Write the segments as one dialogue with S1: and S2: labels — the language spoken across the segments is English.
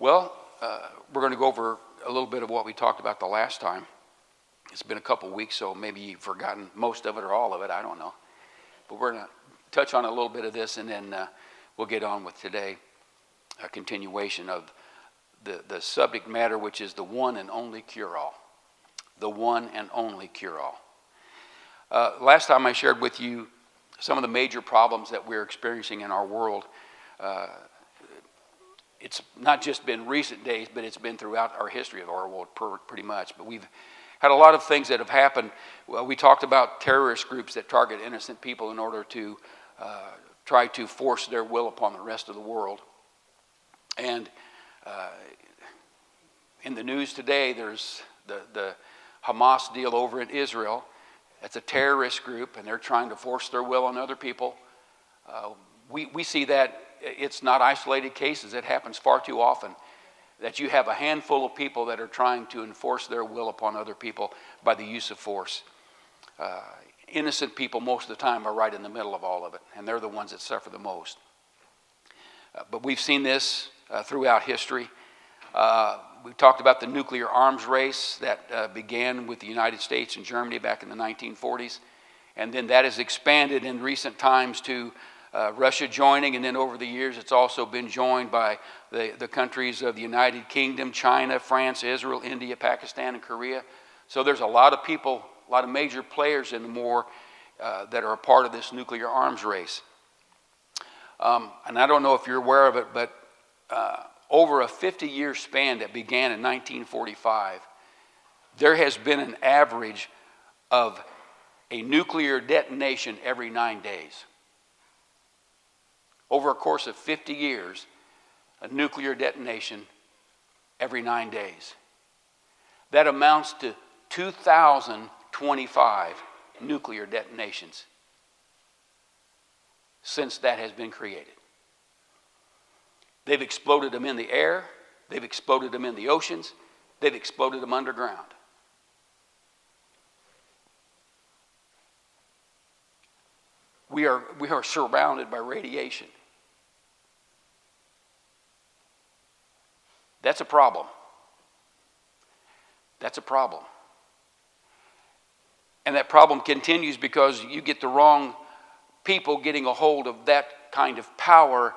S1: Well, uh, we're going to go over a little bit of what we talked about the last time. It's been a couple weeks, so maybe you've forgotten most of it or all of it. I don't know. But we're going to touch on a little bit of this, and then uh, we'll get on with today a continuation of the, the subject matter, which is the one and only cure all. The one and only cure all. Uh, last time I shared with you some of the major problems that we're experiencing in our world. Uh, it's not just been recent days, but it's been throughout our history of our world pretty much. But we've had a lot of things that have happened. Well, we talked about terrorist groups that target innocent people in order to uh, try to force their will upon the rest of the world. And uh, in the news today, there's the, the Hamas deal over in Israel. It's a terrorist group, and they're trying to force their will on other people. Uh, we, we see that it's not isolated cases, it happens far too often that you have a handful of people that are trying to enforce their will upon other people by the use of force. Uh, innocent people, most of the time, are right in the middle of all of it, and they're the ones that suffer the most. Uh, but we've seen this uh, throughout history. Uh, we talked about the nuclear arms race that uh, began with the United States and Germany back in the 1940s, and then that has expanded in recent times to uh, Russia joining, and then over the years it's also been joined by the, the countries of the United Kingdom, China, France, Israel, India, Pakistan, and Korea. So there's a lot of people, a lot of major players in the war uh, that are a part of this nuclear arms race. Um, and I don't know if you're aware of it, but uh, over a 50 year span that began in 1945, there has been an average of a nuclear detonation every nine days. Over a course of 50 years, a nuclear detonation every nine days. That amounts to 2,025 nuclear detonations since that has been created. They've exploded them in the air, they've exploded them in the oceans, they've exploded them underground. We are, we are surrounded by radiation. That's a problem. That's a problem. And that problem continues because you get the wrong people getting a hold of that kind of power,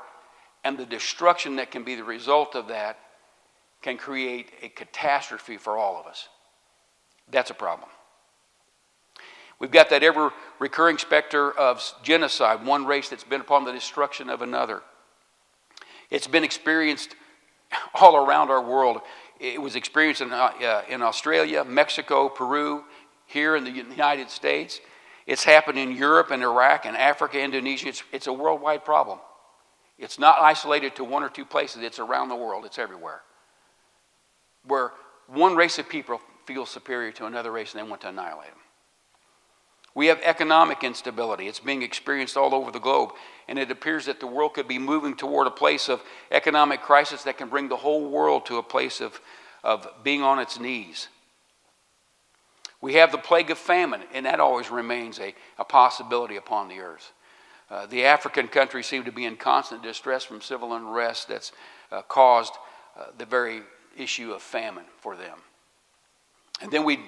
S1: and the destruction that can be the result of that can create a catastrophe for all of us. That's a problem. We've got that ever recurring specter of genocide, one race that's been upon the destruction of another. It's been experienced all around our world. It was experienced in, uh, in Australia, Mexico, Peru, here in the United States. It's happened in Europe and Iraq and Africa, Indonesia. It's, it's a worldwide problem. It's not isolated to one or two places, it's around the world, it's everywhere. Where one race of people feels superior to another race and they want to annihilate them. We have economic instability. It's being experienced all over the globe. And it appears that the world could be moving toward a place of economic crisis that can bring the whole world to a place of, of being on its knees. We have the plague of famine, and that always remains a, a possibility upon the earth. Uh, the African countries seem to be in constant distress from civil unrest that's uh, caused uh, the very issue of famine for them. And then we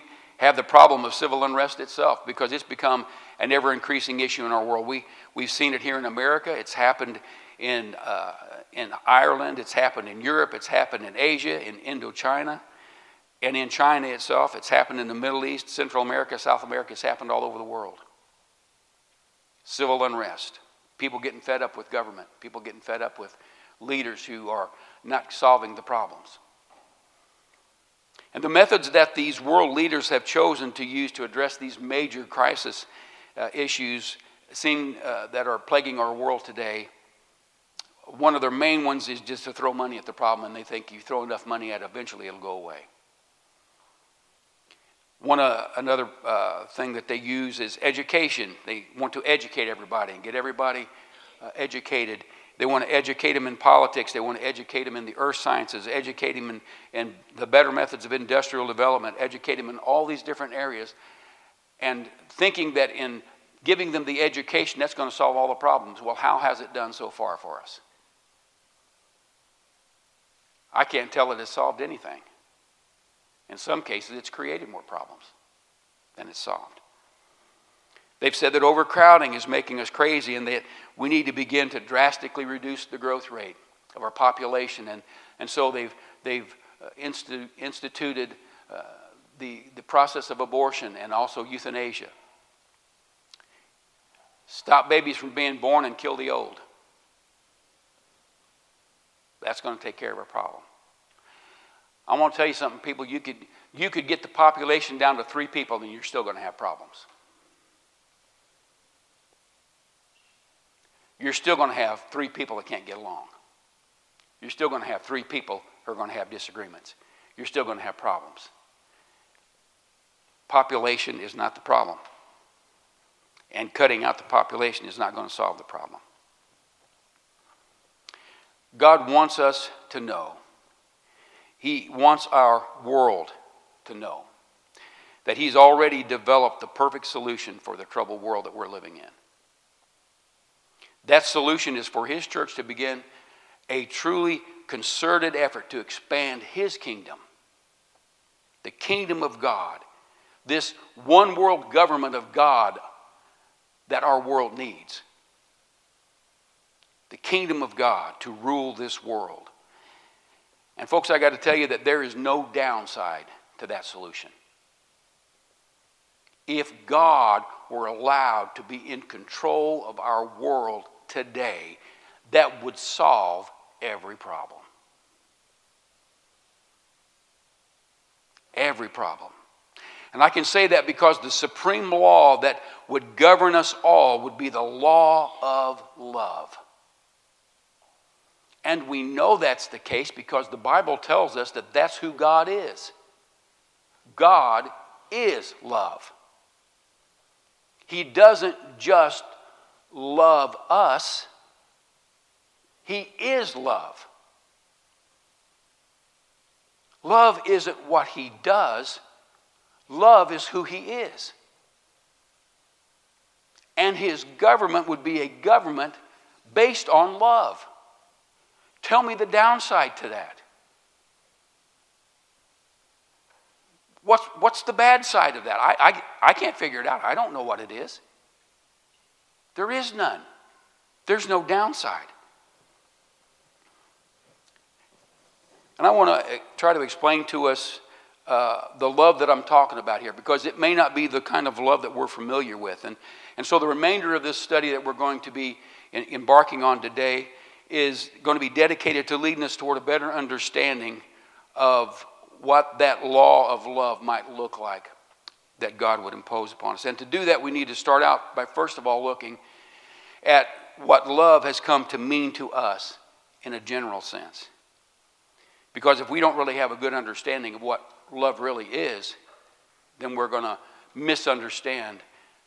S1: have the problem of civil unrest itself because it's become an ever increasing issue in our world. We, we've seen it here in America, it's happened in, uh, in Ireland, it's happened in Europe, it's happened in Asia, in Indochina, and in China itself. It's happened in the Middle East, Central America, South America, it's happened all over the world. Civil unrest, people getting fed up with government, people getting fed up with leaders who are not solving the problems. And the methods that these world leaders have chosen to use to address these major crisis uh, issues seem uh, that are plaguing our world today one of their main ones is just to throw money at the problem, and they think you throw enough money at it, eventually it'll go away. One uh, another uh, thing that they use is education. They want to educate everybody and get everybody uh, educated. They want to educate them in politics. They want to educate them in the earth sciences, educate them in, in the better methods of industrial development, educate them in all these different areas, and thinking that in giving them the education, that's going to solve all the problems. Well, how has it done so far for us? I can't tell it has solved anything. In some cases, it's created more problems than it's solved. They've said that overcrowding is making us crazy and that we need to begin to drastically reduce the growth rate of our population. And, and so they've, they've uh, institu- instituted uh, the, the process of abortion and also euthanasia. Stop babies from being born and kill the old. That's going to take care of our problem. I want to tell you something, people. You could, you could get the population down to three people, and you're still going to have problems. You're still going to have three people that can't get along. You're still going to have three people who are going to have disagreements. You're still going to have problems. Population is not the problem. And cutting out the population is not going to solve the problem. God wants us to know. He wants our world to know that He's already developed the perfect solution for the troubled world that we're living in. That solution is for His church to begin a truly concerted effort to expand His kingdom, the kingdom of God, this one world government of God that our world needs the kingdom of God to rule this world. And, folks, I got to tell you that there is no downside to that solution. If God were allowed to be in control of our world today, that would solve every problem. Every problem. And I can say that because the supreme law that would govern us all would be the law of love. And we know that's the case because the Bible tells us that that's who God is. God is love. He doesn't just love us, He is love. Love isn't what He does, love is who He is. And His government would be a government based on love. Tell me the downside to that. What's, what's the bad side of that? I, I, I can't figure it out. I don't know what it is. There is none. There's no downside. And I want to eh, try to explain to us uh, the love that I'm talking about here because it may not be the kind of love that we're familiar with. And, and so the remainder of this study that we're going to be in, embarking on today is going to be dedicated to leading us toward a better understanding of what that law of love might look like that God would impose upon us. And to do that, we need to start out by first of all looking at what love has come to mean to us in a general sense. Because if we don't really have a good understanding of what love really is, then we're going to misunderstand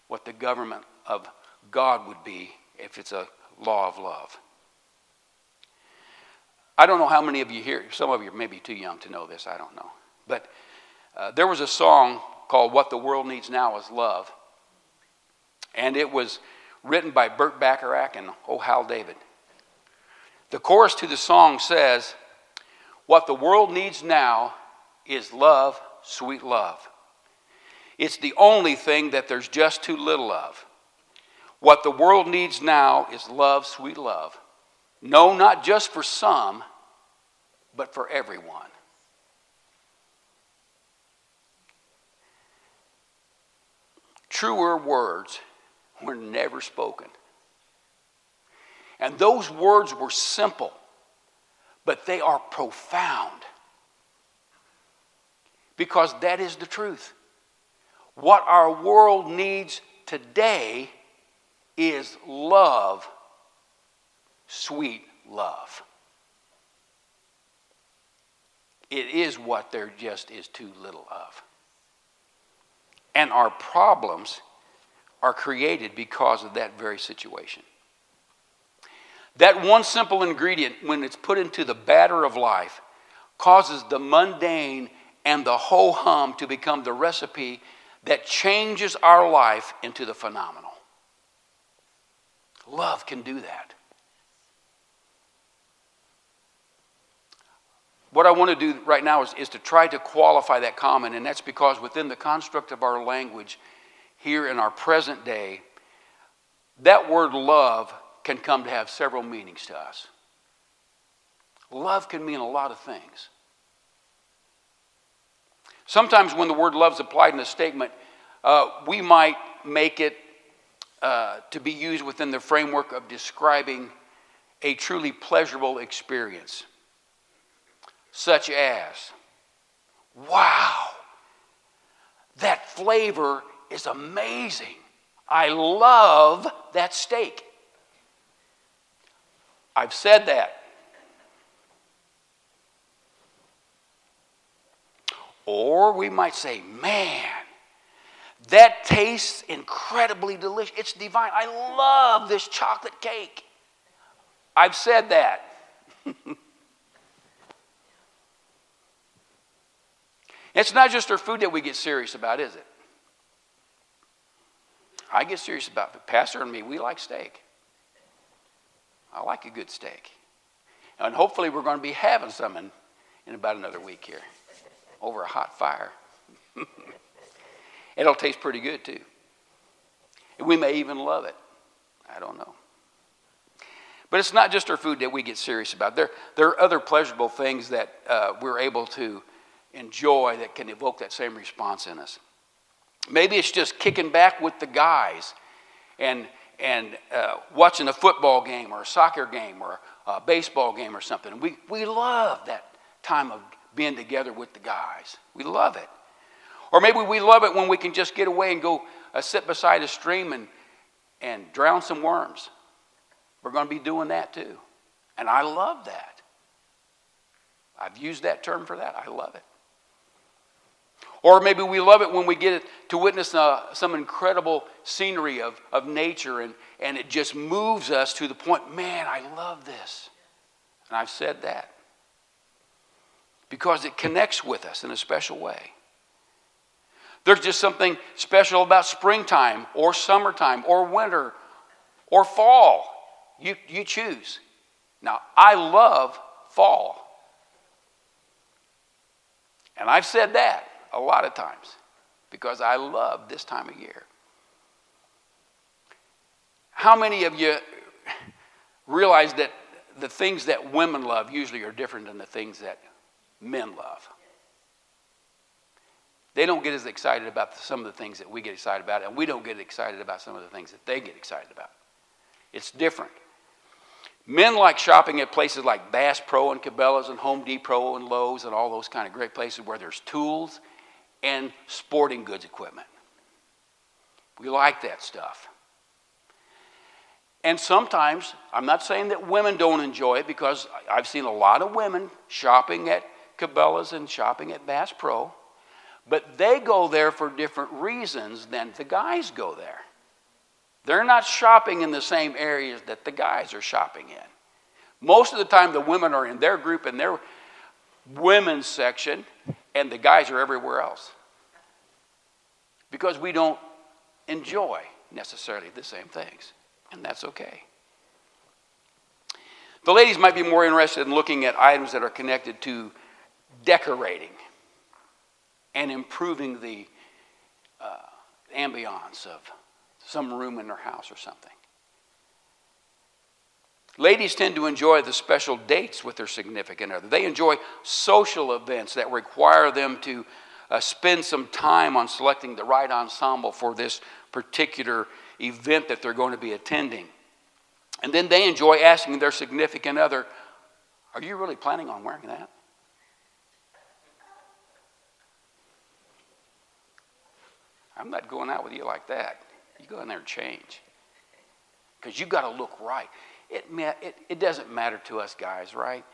S1: what the government of God would be if it's a law of love. I don't know how many of you here, some of you may be too young to know this, I don't know. But uh, there was a song called What the World Needs Now is Love. And it was written by Burt Bacharach and Oh Hal David. The chorus to the song says, What the world needs now is love, sweet love. It's the only thing that there's just too little of. What the world needs now is love, sweet love. No, not just for some, but for everyone. Truer words were never spoken. And those words were simple, but they are profound. Because that is the truth. What our world needs today is love sweet love. It is what there just is too little of. And our problems are created because of that very situation. That one simple ingredient, when it's put into the batter of life, causes the mundane and the ho hum to become the recipe that changes our life into the phenomenal. Love can do that. What I want to do right now is, is to try to qualify that comment, and that's because within the construct of our language here in our present day, that word love can come to have several meanings to us. Love can mean a lot of things. Sometimes, when the word love is applied in a statement, uh, we might make it uh, to be used within the framework of describing a truly pleasurable experience, such as, wow, that flavor is amazing. I love that steak. I've said that. Or we might say, man, that tastes incredibly delicious. It's divine. I love this chocolate cake. I've said that. it's not just our food that we get serious about, is it? I get serious about it. Pastor and me, we like steak. I like a good steak. And hopefully, we're going to be having some in, in about another week here over a hot fire. It'll taste pretty good, too. And we may even love it. I don't know. But it's not just our food that we get serious about. There, there are other pleasurable things that uh, we're able to enjoy that can evoke that same response in us. Maybe it's just kicking back with the guys and, and uh, watching a football game or a soccer game or a baseball game or something. We, we love that time of being together with the guys. We love it. Or maybe we love it when we can just get away and go uh, sit beside a stream and, and drown some worms. We're going to be doing that too. And I love that. I've used that term for that. I love it. Or maybe we love it when we get to witness uh, some incredible scenery of, of nature and, and it just moves us to the point, man, I love this. And I've said that because it connects with us in a special way. There's just something special about springtime or summertime or winter or fall. You, you choose. Now, I love fall. And I've said that a lot of times because I love this time of year. How many of you realize that the things that women love usually are different than the things that men love? They don't get as excited about some of the things that we get excited about, and we don't get excited about some of the things that they get excited about. It's different. Men like shopping at places like Bass Pro and Cabela's and Home Depot and Lowe's and all those kind of great places where there's tools and sporting goods equipment. We like that stuff. And sometimes, I'm not saying that women don't enjoy it because I've seen a lot of women shopping at Cabela's and shopping at Bass Pro, but they go there for different reasons than the guys go there. They're not shopping in the same areas that the guys are shopping in. Most of the time, the women are in their group in their women's section, and the guys are everywhere else. Because we don't enjoy necessarily the same things, and that's okay. The ladies might be more interested in looking at items that are connected to decorating and improving the uh, ambiance of some room in their house or something. Ladies tend to enjoy the special dates with their significant other. They enjoy social events that require them to uh, spend some time on selecting the right ensemble for this particular event that they're going to be attending. And then they enjoy asking their significant other, Are you really planning on wearing that? I'm not going out with you like that. You go in there and change. Because you've got to look right. It, it, it doesn't matter to us guys, right?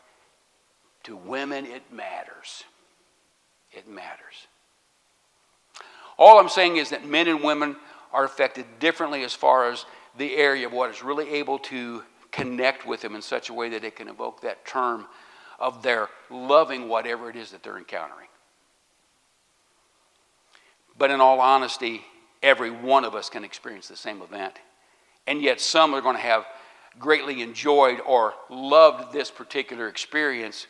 S1: To women, it matters. It matters. All I'm saying is that men and women are affected differently as far as the area of what is really able to connect with them in such a way that it can evoke that term of their loving whatever it is that they're encountering. But in all honesty, every one of us can experience the same event. And yet, some are going to have greatly enjoyed or loved this particular experience,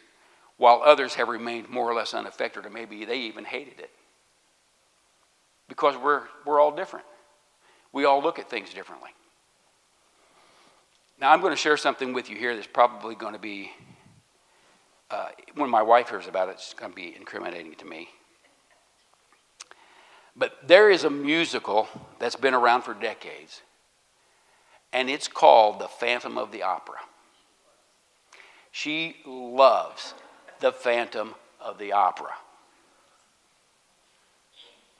S1: while others have remained more or less unaffected, or maybe they even hated it. Because we're, we're all different. We all look at things differently. Now, I'm going to share something with you here that's probably going to be, uh, when my wife hears about it, it's going to be incriminating to me. But there is a musical that's been around for decades, and it's called The Phantom of the Opera. She loves The Phantom of the Opera.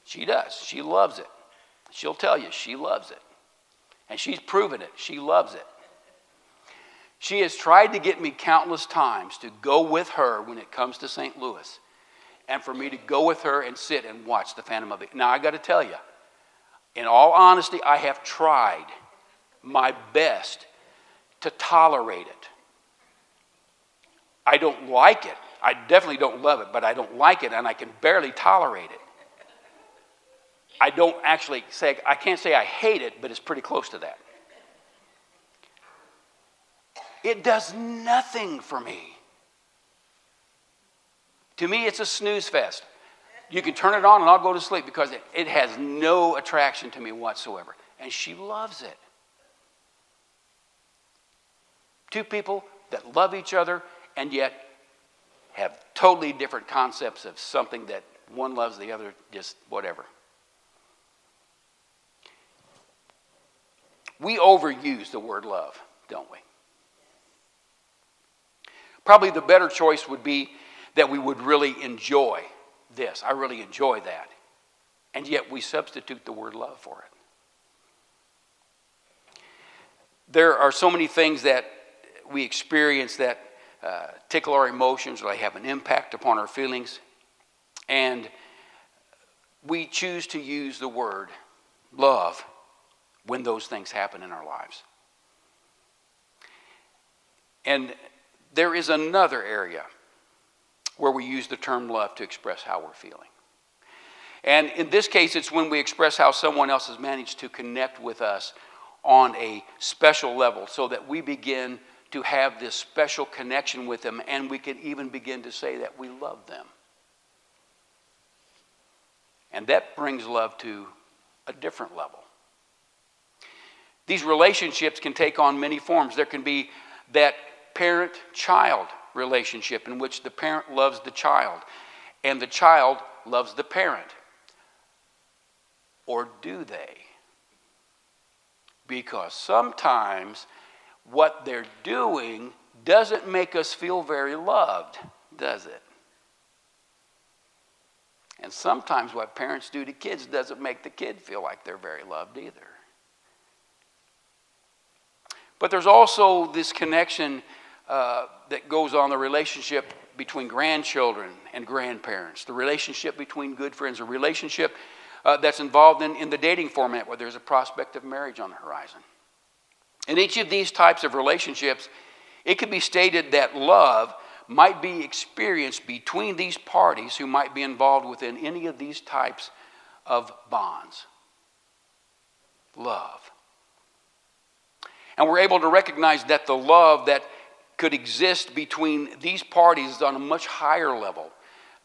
S1: She does. She loves it. She'll tell you she loves it. And she's proven it. She loves it. She has tried to get me countless times to go with her when it comes to St. Louis and for me to go with her and sit and watch The Phantom of the. Now, I got to tell you, in all honesty, I have tried my best to tolerate it. I don't like it. I definitely don't love it, but I don't like it and I can barely tolerate it. I don't actually say, I can't say I hate it, but it's pretty close to that. It does nothing for me. To me, it's a snooze fest. You can turn it on and I'll go to sleep because it, it has no attraction to me whatsoever. And she loves it. Two people that love each other and yet have totally different concepts of something that one loves the other, just whatever. We overuse the word love, don't we? Probably the better choice would be that we would really enjoy this. I really enjoy that. And yet we substitute the word love for it. There are so many things that we experience that uh, tickle our emotions or they have an impact upon our feelings. And we choose to use the word love when those things happen in our lives. And there is another area where we use the term love to express how we're feeling. And in this case, it's when we express how someone else has managed to connect with us on a special level so that we begin to have this special connection with them and we can even begin to say that we love them. And that brings love to a different level. These relationships can take on many forms. There can be that parent child relationship in which the parent loves the child and the child loves the parent. Or do they? Because sometimes what they're doing doesn't make us feel very loved, does it? And sometimes what parents do to kids doesn't make the kid feel like they're very loved either. But there's also this connection uh, that goes on the relationship between grandchildren and grandparents, the relationship between good friends, a relationship uh, that's involved in, in the dating format where there's a prospect of marriage on the horizon. In each of these types of relationships, it could be stated that love might be experienced between these parties who might be involved within any of these types of bonds. Love. And we're able to recognize that the love that could exist between these parties is on a much higher level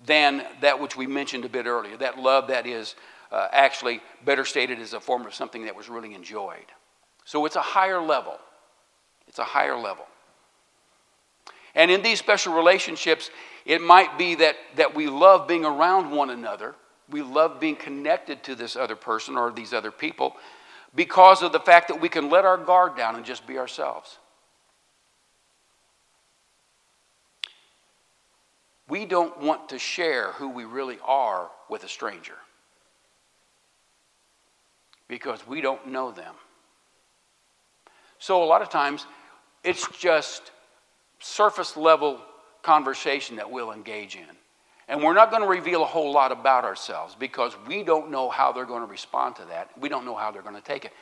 S1: than that which we mentioned a bit earlier. That love that is uh, actually better stated as a form of something that was really enjoyed. So it's a higher level. It's a higher level. And in these special relationships, it might be that, that we love being around one another. We love being connected to this other person or these other people because of the fact that we can let our guard down and just be ourselves. We don't want to share who we really are with a stranger because we don't know them. So, a lot of times, It's just surface level conversation that we'll engage in. And we're not going to reveal a whole lot about ourselves because we don't know how they're going to respond to that. We don't know how they're going to take it.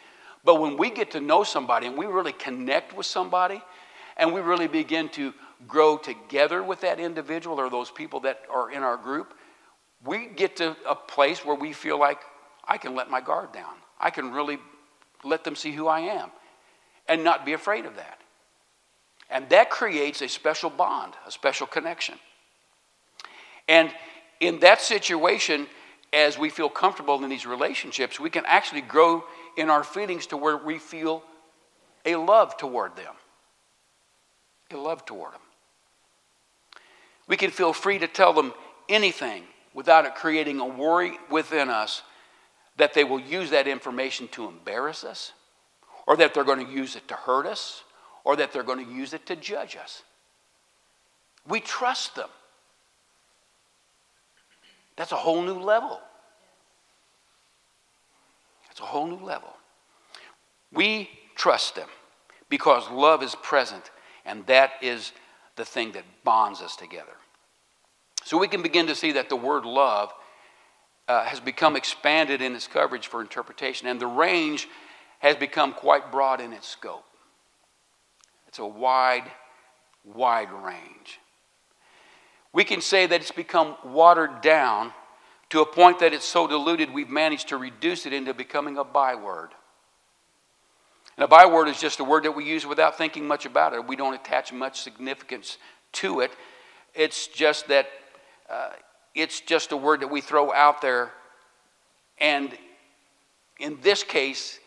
S1: But when we get to know somebody and we really connect with somebody and we really begin to grow together with that individual or those people that are in our group, we get to a place where we feel like I can let my guard down. I can really let them see who I am and not be afraid of that. And that creates a special bond, a special connection. And in that situation, as we feel comfortable in these relationships, we can actually grow in our feelings to where we feel a love toward them. A love toward them. We can feel free to tell them anything without it creating a worry within us that they will use that information to embarrass us, or that they're going to use it to hurt us, or that they're going to use it to judge us. We trust them. That's a whole new level. That's a whole new level. We trust them because love is present, and that is the thing that bonds us together. So we can begin to see that the word love uh, has become expanded in its coverage for interpretation, and the range has become quite broad in its scope. It's a wide, wide range. We can say that it's become watered down to a point that it's so diluted we've managed to reduce it into becoming a byword. And a byword is just a word that we use without thinking much about it. We don't attach much significance to it. It's just that uh, it's just a word that we throw out there. And in this case,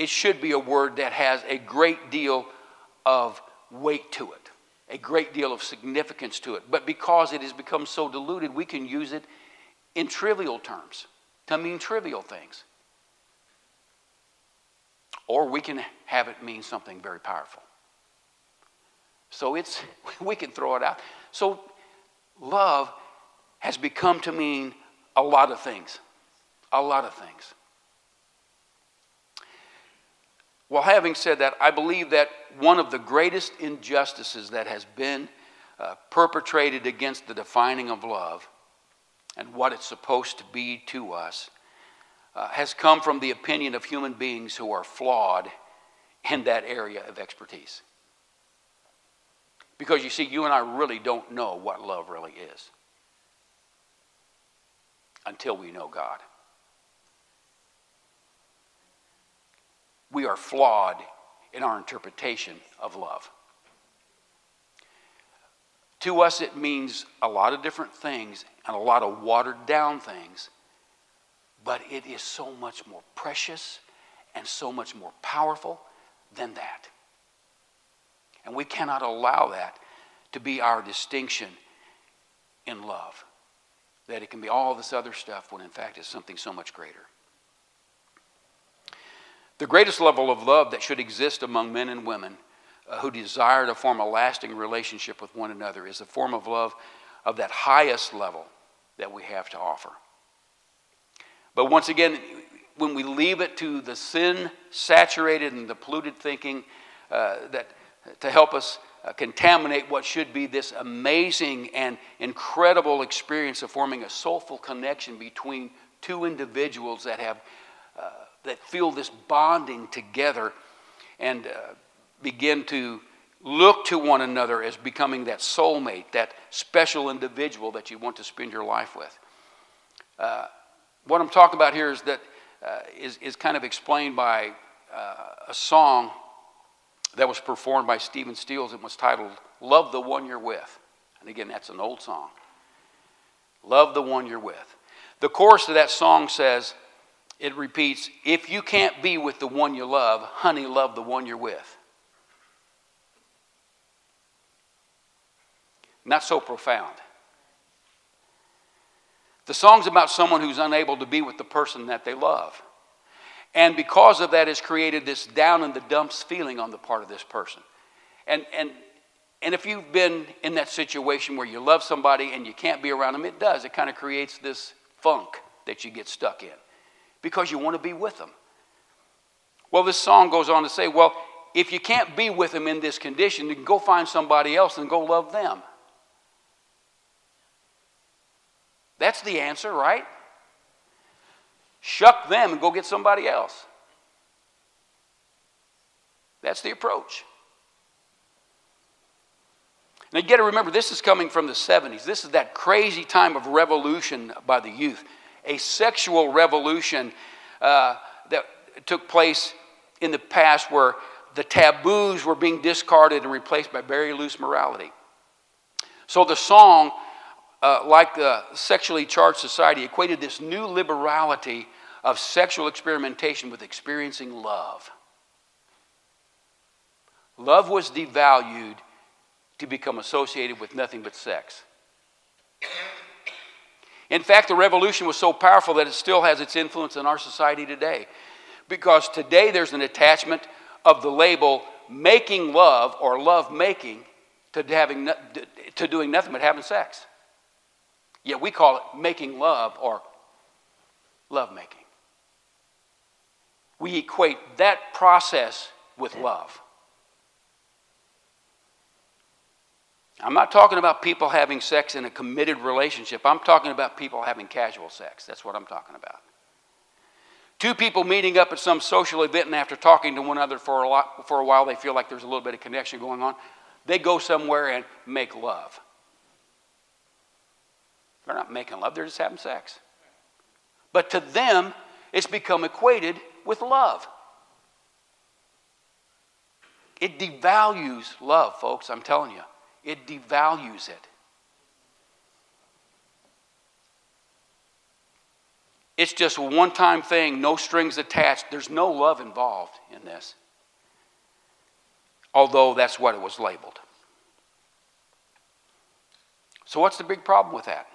S1: it should be a word that has a great deal of weight to it, a great deal of significance to it. But because it has become so diluted, we can use it in trivial terms to mean trivial things. Or we can have it mean something very powerful. So it's we can throw it out. So love has become to mean a lot of things. A lot of things. Well, having said that, I believe that one of the greatest injustices that has been uh, perpetrated against the defining of love and what it's supposed to be to us uh, has come from the opinion of human beings who are flawed in that area of expertise. Because you see, you and I really don't know what love really is until we know God. We are flawed in our interpretation of love. To us, it means a lot of different things and a lot of watered down things, but it is so much more precious and so much more powerful than that. And we cannot allow that to be our distinction in love that it can be all this other stuff when in fact it's something so much greater. The greatest level of love that should exist among men and women uh, who desire to form a lasting relationship with one another is a form of love of that highest level that we have to offer. But once again, when we leave it to the sin saturated and the polluted thinking uh, that to help us uh, contaminate what should be this amazing and incredible experience of forming a soulful connection between two individuals that have uh, that feel this bonding together and uh, begin to look to one another as becoming that soulmate, that special individual that you want to spend your life with. Uh, what I'm talking about here is that uh, is is kind of explained by uh, a song that was performed by Stephen Stills and was titled Love the One You're With. And again, that's an old song. Love the one you're with. The chorus of that song says, it repeats, if you can't be with the one you love, honey, love the one you're with. Not so profound. The song's about someone who's unable to be with the person that they love. And because of that, has created this down in the dumps feeling on the part of this person. And, and, and if you've been in that situation where you love somebody and you can't be around them, it does. It kind of creates this funk that you get stuck in because you want to be with them. Well, this song goes on to say, well, if you can't be with them in this condition, then go find somebody else and go love them. That's the answer, right? Shuck them and go get somebody else. That's the approach. Now you got to remember, this is coming from the 70s. This is that crazy time of revolution by the youth, a sexual revolution uh, that took place in the past where the taboos were being discarded and replaced by very loose morality. So the song, uh, like the sexually charged society, equated this new liberality of sexual experimentation with experiencing love. Love was devalued to become associated with nothing but sex. In fact, the revolution was so powerful that it still has its influence in our society today. Because today there's an attachment of the label making love or love making to, having, to doing nothing but having sex. Yet we call it making love or love making. We equate that process with love. I'm not talking about people having sex in a committed relationship. I'm talking about people having casual sex. That's what I'm talking about. Two people meeting up at some social event, and after talking to one another for a, lot, for a while, they feel like there's a little bit of connection going on. They go somewhere and make love. They're not making love, they're just having sex. But to them, it's become equated with love. It devalues love, folks, I'm telling you it devalues it. It's just a one time thing, no strings attached. There's no love involved in this. Although that's what it was labeled. So, what's the big problem with that?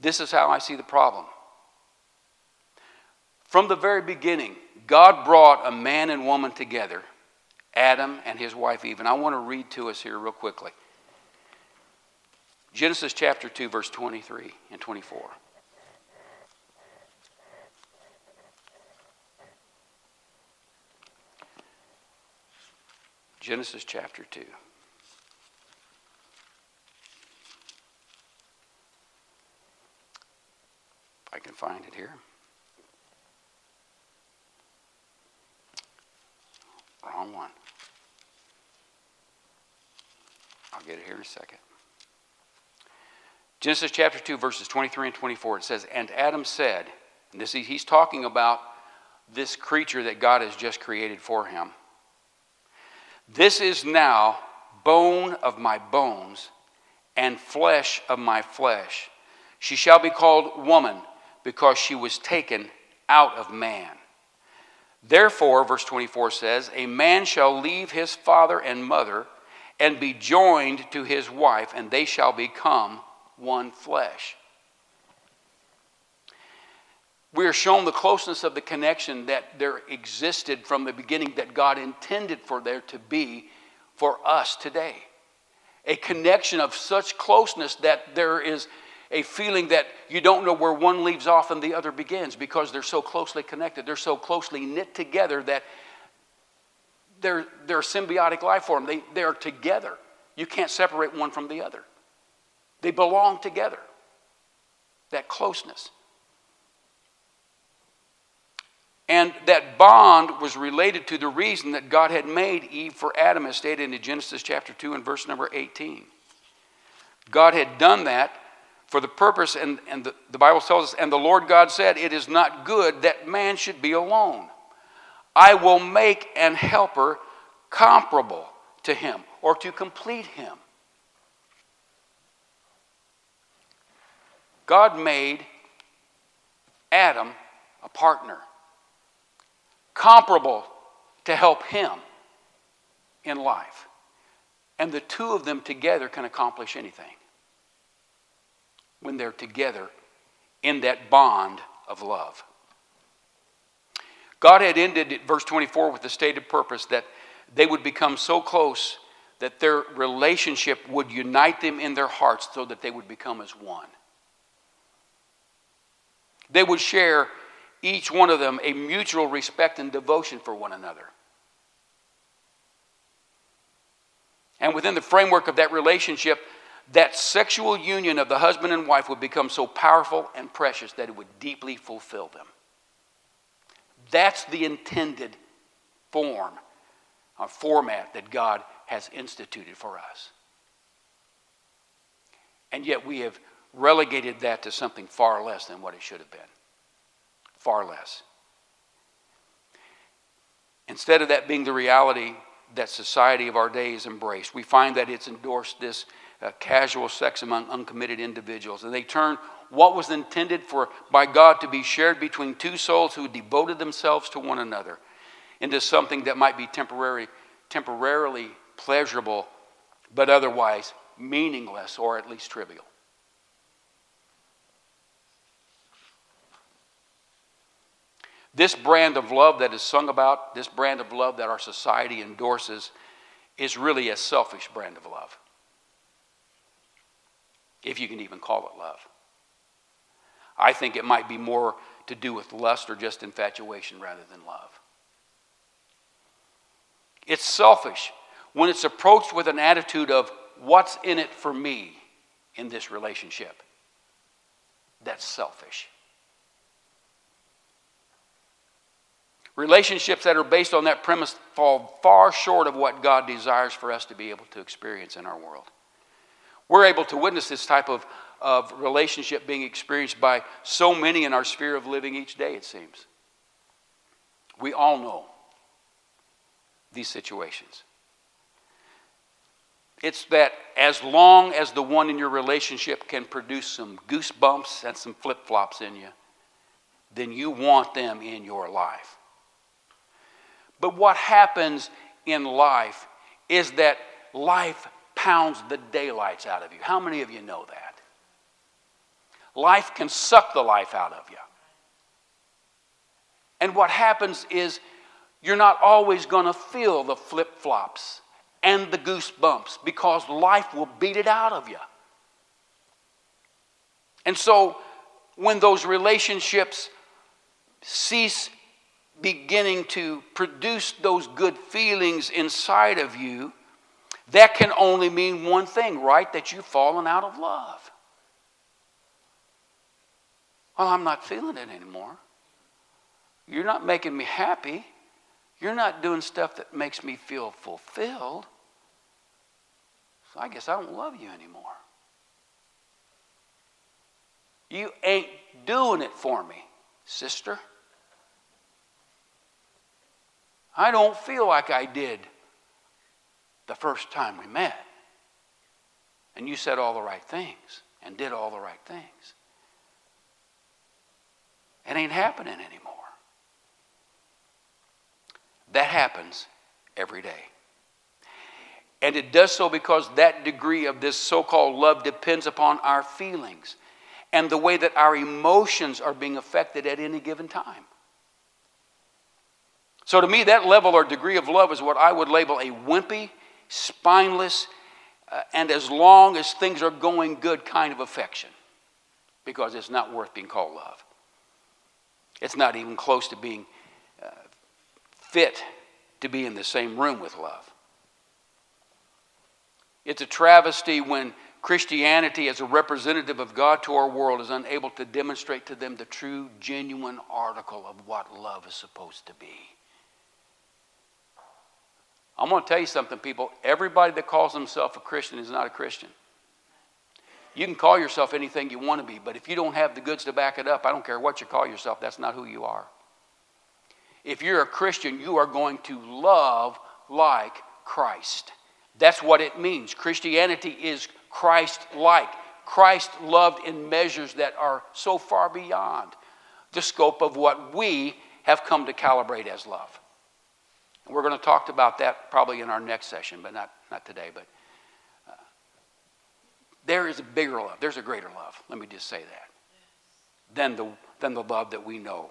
S1: This is how I see the problem. From the very beginning, God brought a man and woman together Adam and his wife Eve. And I want to read to us here real quickly Genesis chapter 2, verse 23 and 24. Genesis chapter 2. If I can find it here. Wrong one. I'll get it here in a second. Genesis chapter 2, verses 23 and 24, it says, And Adam said, and this, he's talking about this creature that God has just created for him. This is now bone of my bones and flesh of my flesh. She shall be called woman because she was taken out of man. Therefore, verse 24 says, A man shall leave his father and mother and be joined to his wife, and they shall become one flesh. We are shown the closeness of the connection that there existed from the beginning that God intended for there to be for us today. A connection of such closeness that there is a feeling that you don't know where one leaves off and the other begins because they're so closely connected. They're so closely knit together that they're, they're a symbiotic life form. They, they're together. You can't separate one from the other. They belong together. That closeness. And that bond was related to the reason that God had made Eve for Adam, as stated in Genesis chapter 2 and verse number 18. God had done that for the purpose, and, and the, the Bible tells us, and the Lord God said, It is not good that man should be alone. I will make an helper comparable to him or to complete him. God made Adam a partner, comparable to help him in life. And the two of them together can accomplish anything when they're together in that bond of love. God had ended verse 24 with the stated purpose that they would become so close that their relationship would unite them in their hearts so that they would become as one. They would share each one of them a mutual respect and devotion for one another. And within the framework of that relationship, that sexual union of the husband and wife would become so powerful and precious that it would deeply fulfill them. That's the intended form or format that God has instituted for us. And yet we have relegated that to something far less than what it should have been. Far less. Instead of that being the reality that society of our day has embraced, we find that it's endorsed this uh, casual sex among uncommitted individuals. And they turn what was intended for by God to be shared between two souls who devoted themselves to one another into something that might be temporary, temporarily pleasurable, but otherwise meaningless or at least trivial. This brand of love that is sung about, this brand of love that our society endorses, is really a selfish brand of love. If you can even call it love. I think it might be more to do with lust or just infatuation rather than love. It's selfish when it's approached with an attitude of, what's in it for me in this relationship? That's selfish. Relationships that are based on that premise fall far short of what God desires for us to be able to experience in our world. We're able to witness this type of, of relationship being experienced by so many in our sphere of living each day, it seems. We all know these situations. It's that as long as the one in your relationship can produce some goosebumps and some flip flops in you, then you want them in your life. But what happens in life is that life pounds the daylights out of you. How many of you know that? Life can suck the life out of you. And what happens is you're not always going to feel the flip flops and the goosebumps because life will beat it out of you. And so when those relationships cease beginning to produce those good feelings inside of you, that can only mean one thing, right? That you've fallen out of love. Well, I'm not feeling it anymore. You're not making me happy. You're not doing stuff that makes me feel fulfilled. So I guess I don't love you anymore. You ain't doing it for me, sister. I don't feel like I did the first time we met. And you said all the right things and did all the right things. It ain't happening anymore. That happens every day. And it does so because that degree of this so called love depends upon our feelings and the way that our emotions are being affected at any given time. So, to me, that level or degree of love is what I would label a wimpy, spineless, uh, and as long as things are going good kind of affection because it's not worth being called love. It's not even close to being uh, fit to be in the same room with love. It's a travesty when Christianity, as a representative of God to our world, is unable to demonstrate to them the true, genuine article of what love is supposed to be. I'm going to tell you something, people. Everybody that calls himself a Christian is not a Christian. You can call yourself anything you want to be, but if you don't have the goods to back it up, I don't care what you call yourself, that's not who you are. If you're a Christian, you are going to love like Christ. That's what it means. Christianity is Christ like. Christ loved in measures that are so far beyond the scope of what we have come to calibrate as love. We're going to talk about that probably in our next session, but not, not today. But there is a bigger love. There's a greater love. Let me just say that. Than the, than the love that we know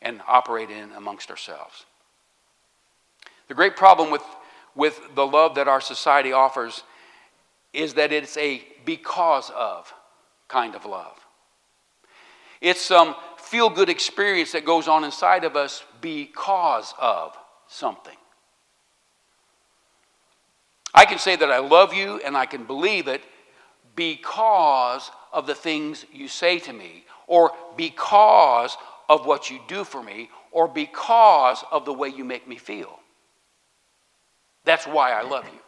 S1: and operate in amongst ourselves. The great problem with, with the love that our society offers is that it's a because of kind of love. It's um, some feel good experience that goes on inside of us because of something. I can say that I love you and I can believe it because of the things you say to me, or because of what you do for me, or because of the way you make me feel. That's why I love you.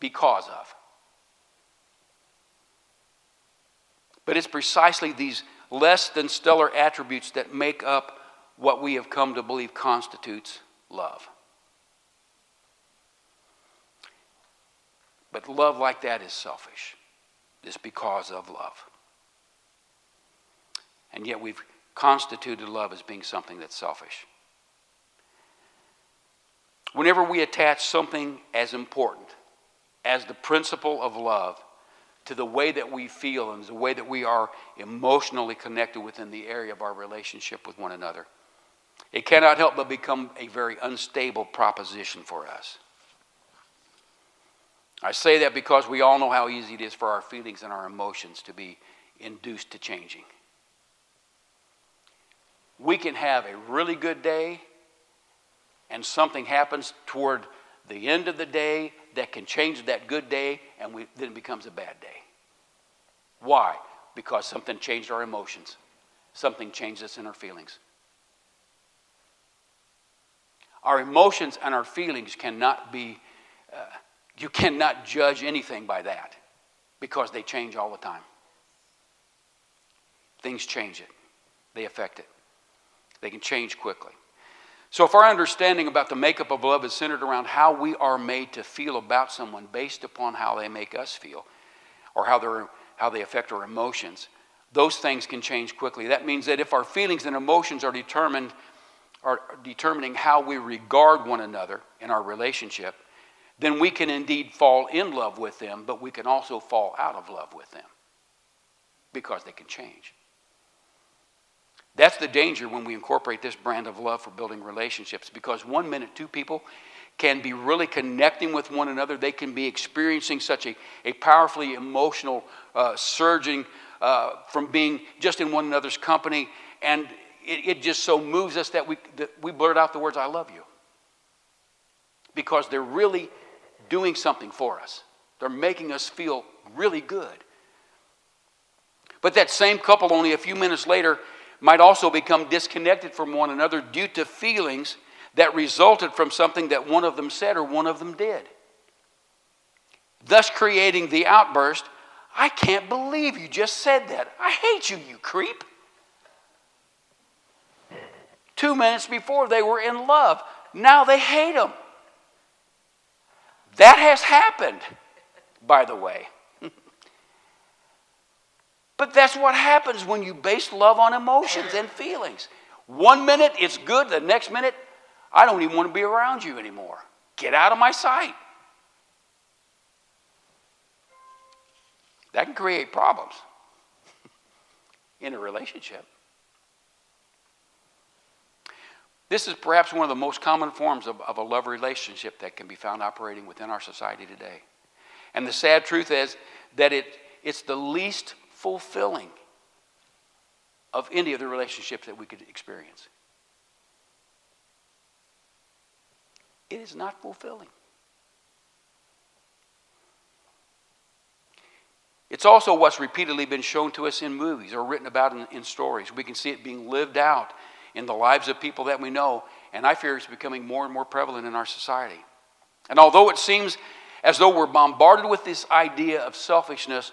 S1: Because of. But it's precisely these less than stellar attributes that make up what we have come to believe constitutes love. But love like that is selfish. It's because of love. And yet we've constituted love as being something that's selfish. Whenever we attach something as important as the principle of love to the way that we feel and the way that we are emotionally connected within the area of our relationship with one another, it cannot help but become a very unstable proposition for us. I say that because we all know how easy it is for our feelings and our emotions to be induced to changing. We can have a really good day, and something happens toward the end of the day that can change that good day, and we, then it becomes a bad day. Why? Because something changed our emotions, something changed us in our feelings. Our emotions and our feelings cannot be. Uh, you cannot judge anything by that because they change all the time. Things change it, they affect it, they can change quickly. So, if our understanding about the makeup of love is centered around how we are made to feel about someone based upon how they make us feel or how, they're, how they affect our emotions, those things can change quickly. That means that if our feelings and emotions are determined, are determining how we regard one another in our relationship, then we can indeed fall in love with them, but we can also fall out of love with them because they can change. That's the danger when we incorporate this brand of love for building relationships because one minute, two people can be really connecting with one another. They can be experiencing such a, a powerfully emotional uh, surging uh, from being just in one another's company. And it, it just so moves us that we, that we blurt out the words, I love you. Because they're really doing something for us. They're making us feel really good. But that same couple, only a few minutes later, might also become disconnected from one another due to feelings that resulted from something that one of them said or one of them did. Thus, creating the outburst I can't believe you just said that. I hate you, you creep. Two minutes before they were in love. Now they hate him. That has happened, by the way. but that's what happens when you base love on emotions and feelings. One minute it's good, the next minute, I don't even want to be around you anymore. Get out of my sight. That can create problems in a relationship. This is perhaps one of the most common forms of, of a love relationship that can be found operating within our society today. And the sad truth is that it, it's the least fulfilling of any of the relationships that we could experience. It is not fulfilling. It's also what's repeatedly been shown to us in movies or written about in, in stories. We can see it being lived out in the lives of people that we know, and I fear it's becoming more and more prevalent in our society. And although it seems as though we're bombarded with this idea of selfishness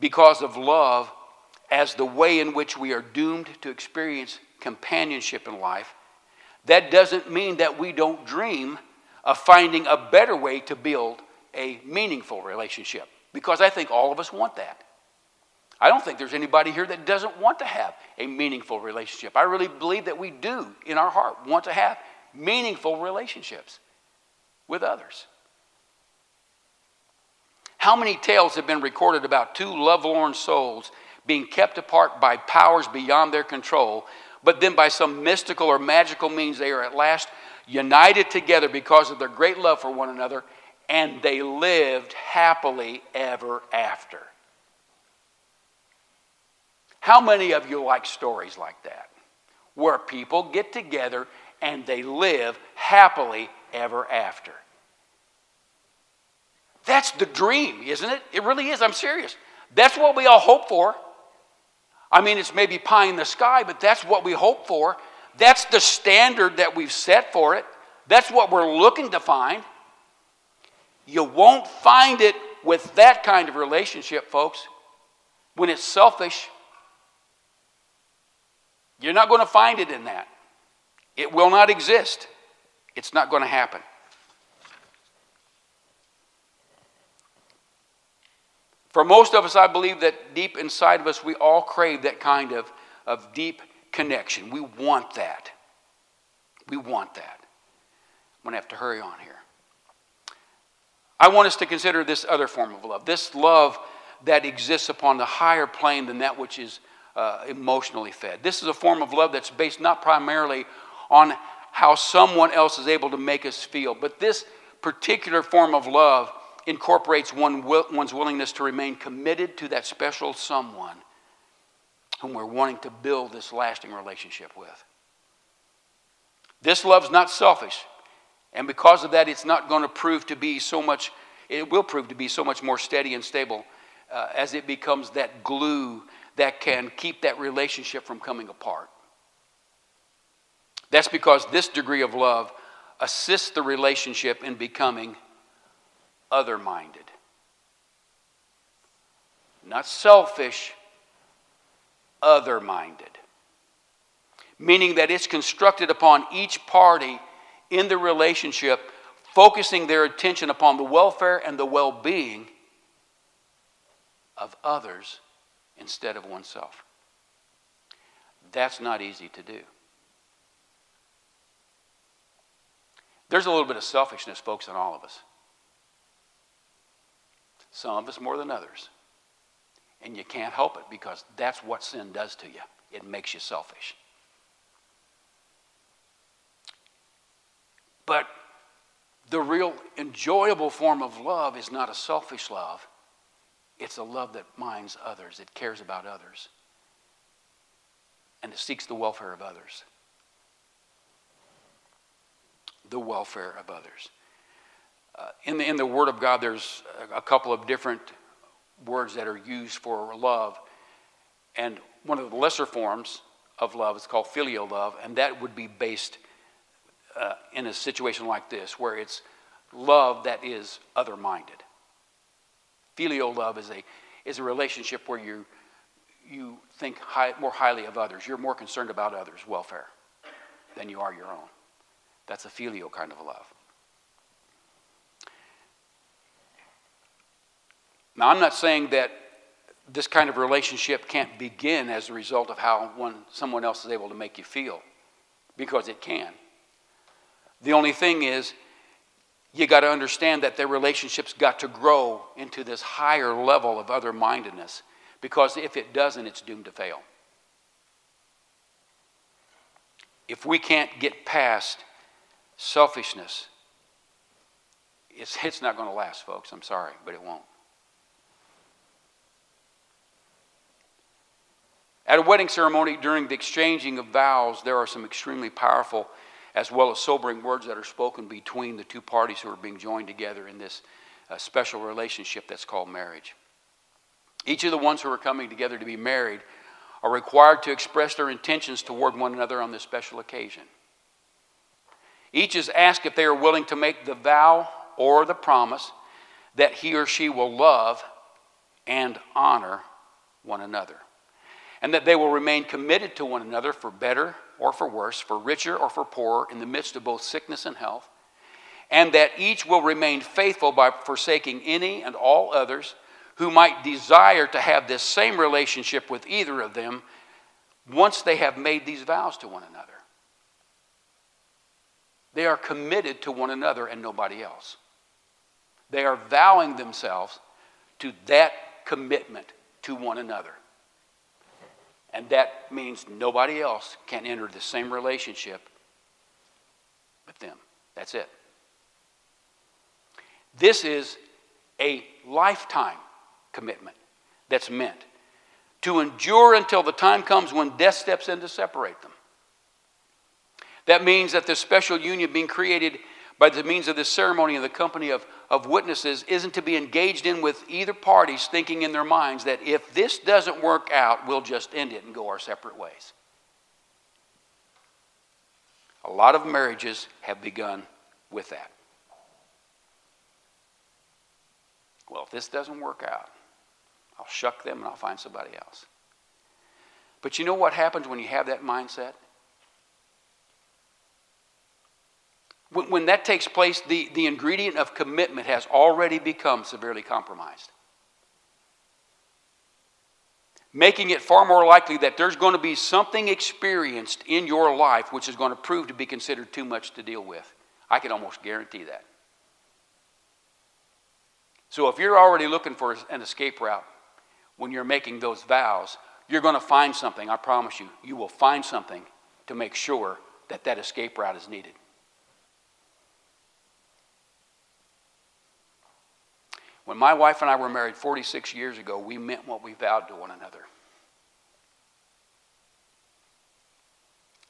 S1: because of love as the way in which we are doomed to experience companionship in life, that doesn't mean that we don't dream of finding a better way to build a meaningful relationship. Because I think all of us want that. I don't think there's anybody here that doesn't want to have a meaningful relationship. I really believe that we do, in our heart, want to have meaningful relationships with others. How many tales have been recorded about two lovelorn souls being kept apart by powers beyond their control, but then by some mystical or magical means they are at last united together because of their great love for one another, and they lived happily ever after? How many of you like stories like that? Where people get together and they live happily ever after. That's the dream, isn't it? It really is. I'm serious. That's what we all hope for. I mean, it's maybe pie in the sky, but that's what we hope for. That's the standard that we've set for it. That's what we're looking to find. You won't find it with that kind of relationship, folks, when it's selfish. You're not going to find it in that. It will not exist. It's not going to happen. For most of us, I believe that deep inside of us, we all crave that kind of, of deep connection. We want that. We want that. I'm going to have to hurry on here. I want us to consider this other form of love, this love that exists upon the higher plane than that which is uh, emotionally fed. This is a form of love that's based not primarily on how someone else is able to make us feel, but this particular form of love incorporates one, one's willingness to remain committed to that special someone whom we're wanting to build this lasting relationship with. This love's not selfish. And because of that, it's not going to prove to be so much, it will prove to be so much more steady and stable uh, as it becomes that glue that can keep that relationship from coming apart. That's because this degree of love assists the relationship in becoming other minded. Not selfish, other minded. Meaning that it's constructed upon each party in the relationship, focusing their attention upon the welfare and the well being of others instead of oneself. That's not easy to do. There's a little bit of selfishness, folks, in all of us. Some of us more than others. And you can't help it because that's what sin does to you. It makes you selfish. But the real enjoyable form of love is not a selfish love, it's a love that minds others, it cares about others, and it seeks the welfare of others. The welfare of others. Uh, in, the, in the Word of God, there's a, couple of different words that are used for love. And one of the lesser forms of love is called filial love, and that would be based uh, in a situation like this, where it's love that is other minded. Filial love is a, is a relationship where you, you think high, more highly of others. You're more concerned about others' welfare than you are your own. That's a filial kind of love. Now, I'm not saying that this kind of relationship can't begin as a result of how one, someone else is able to make you feel, because it can. The only thing is, you got to understand that their relationship's got to grow into this higher level of other mindedness because if it doesn't, it's doomed to fail. If we can't get past selfishness, it's, it's not going to last, folks. I'm sorry, but it won't. At a wedding ceremony, during the exchanging of vows, there are some extremely powerful as well as sobering words that are spoken between the two parties who are being joined together in this uh, special relationship that's called marriage. Each of the ones who are coming together to be married are required to express their intentions toward one another on this special occasion. Each is asked if they are willing to make the vow or the promise that he or she will love and honor one another, and that they will remain committed to one another for better or for worse, for richer or for poorer, in the midst of both sickness and health, and that each will remain faithful by forsaking any and all others who might desire to have this same relationship with either of them once they have made these vows to one another. They are committed to one another and nobody else. They are vowing themselves to that commitment to one another. And that means nobody else can enter the same relationship with them. That's it. This is a lifetime commitment that's meant to endure until the time comes when death steps in to separate them. That means that this special union being created by the means of this ceremony in the company of, of witnesses isn't to be engaged in with either parties thinking in their minds that if this doesn't work out, we'll just end it and go our separate ways. A lot of marriages have begun with that. Well, if this doesn't work out, I'll shuck them and I'll find somebody else. But you know what happens when you have that mindset? When, when that takes place, the, the ingredient of commitment has already become severely compromised. Making it far more likely that there's going to be something experienced in your life which is going to prove to be considered too much to deal with. I can almost guarantee that. So if you're already looking for an escape route when you're making those vows, you're going to find something, I promise you. You will find something to make sure that that escape route is needed. When my wife and I were married 46 years ago, we meant what we vowed to one another.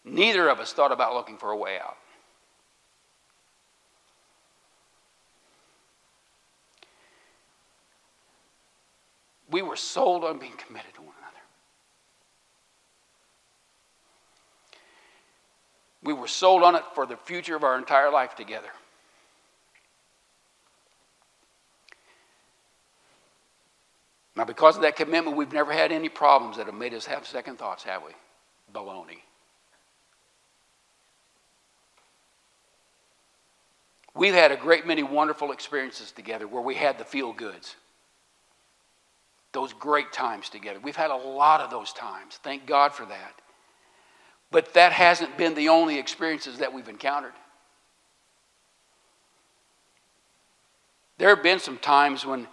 S1: Neither of us thought about looking for a way out. We were sold on being committed to one another. We were sold on it for the future of our entire life together. Now, because of that commitment, we've never had any problems that have made us have second thoughts, have we? Baloney. We've had a great many wonderful experiences together where we had the feel goods. Those great times together. We've had a lot of those times. Thank God for that. But that hasn't been the only experiences that we've encountered. There have been some times when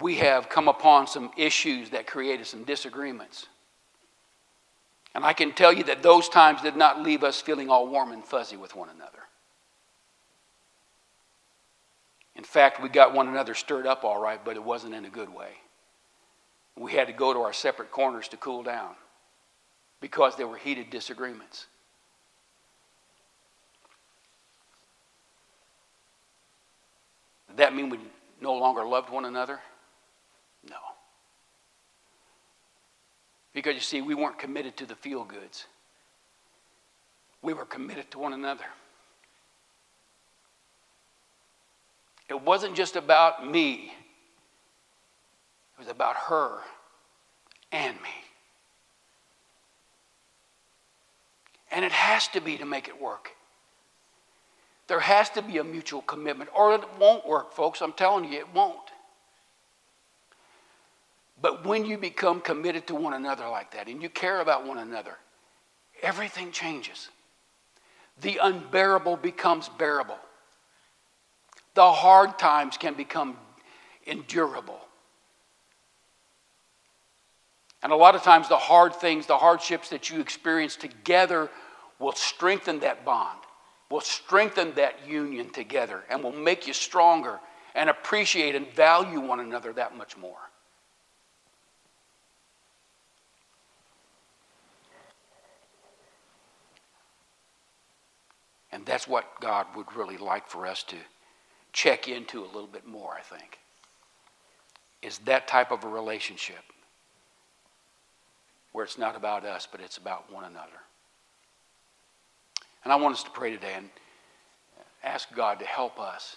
S1: we have come upon some issues that created some disagreements. And I can tell you that those times did not leave us feeling all warm and fuzzy with one another. In fact, we got one another stirred up all right, but it wasn't in a good way. We had to go to our separate corners to cool down because there were heated disagreements. Did that mean we no longer loved one another? No. Because you see, we weren't committed to the feel goods, we were committed to one another. It wasn't just about me, it was about her and me. And it has to be to make it work. There has to be a mutual commitment, or it won't work, folks. I'm telling you, it won't. But when you become committed to one another like that and you care about one another, everything changes. The unbearable becomes bearable. The hard times can become endurable. And a lot of times, the hard things, the hardships that you experience together will strengthen that bond, will strengthen that union together, and will make you stronger and appreciate and value one another that much more. And that's what God would really like for us to check into a little bit more, I think. Is that type of a relationship where it's not about us, but it's about one another. And I want us to pray today and ask God to help us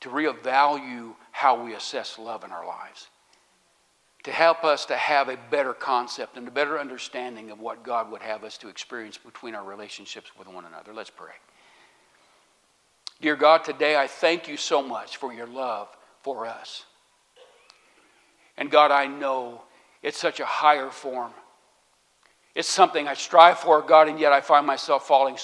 S1: to reevaluate how we assess love in our lives, to help us to have a better concept and a better understanding of what God would have us to experience between our relationships with one another. Let's pray. Dear God, today I thank you so much for your love for us. And God, I know it's such a higher form. It's something I strive for, God, and yet I find myself falling so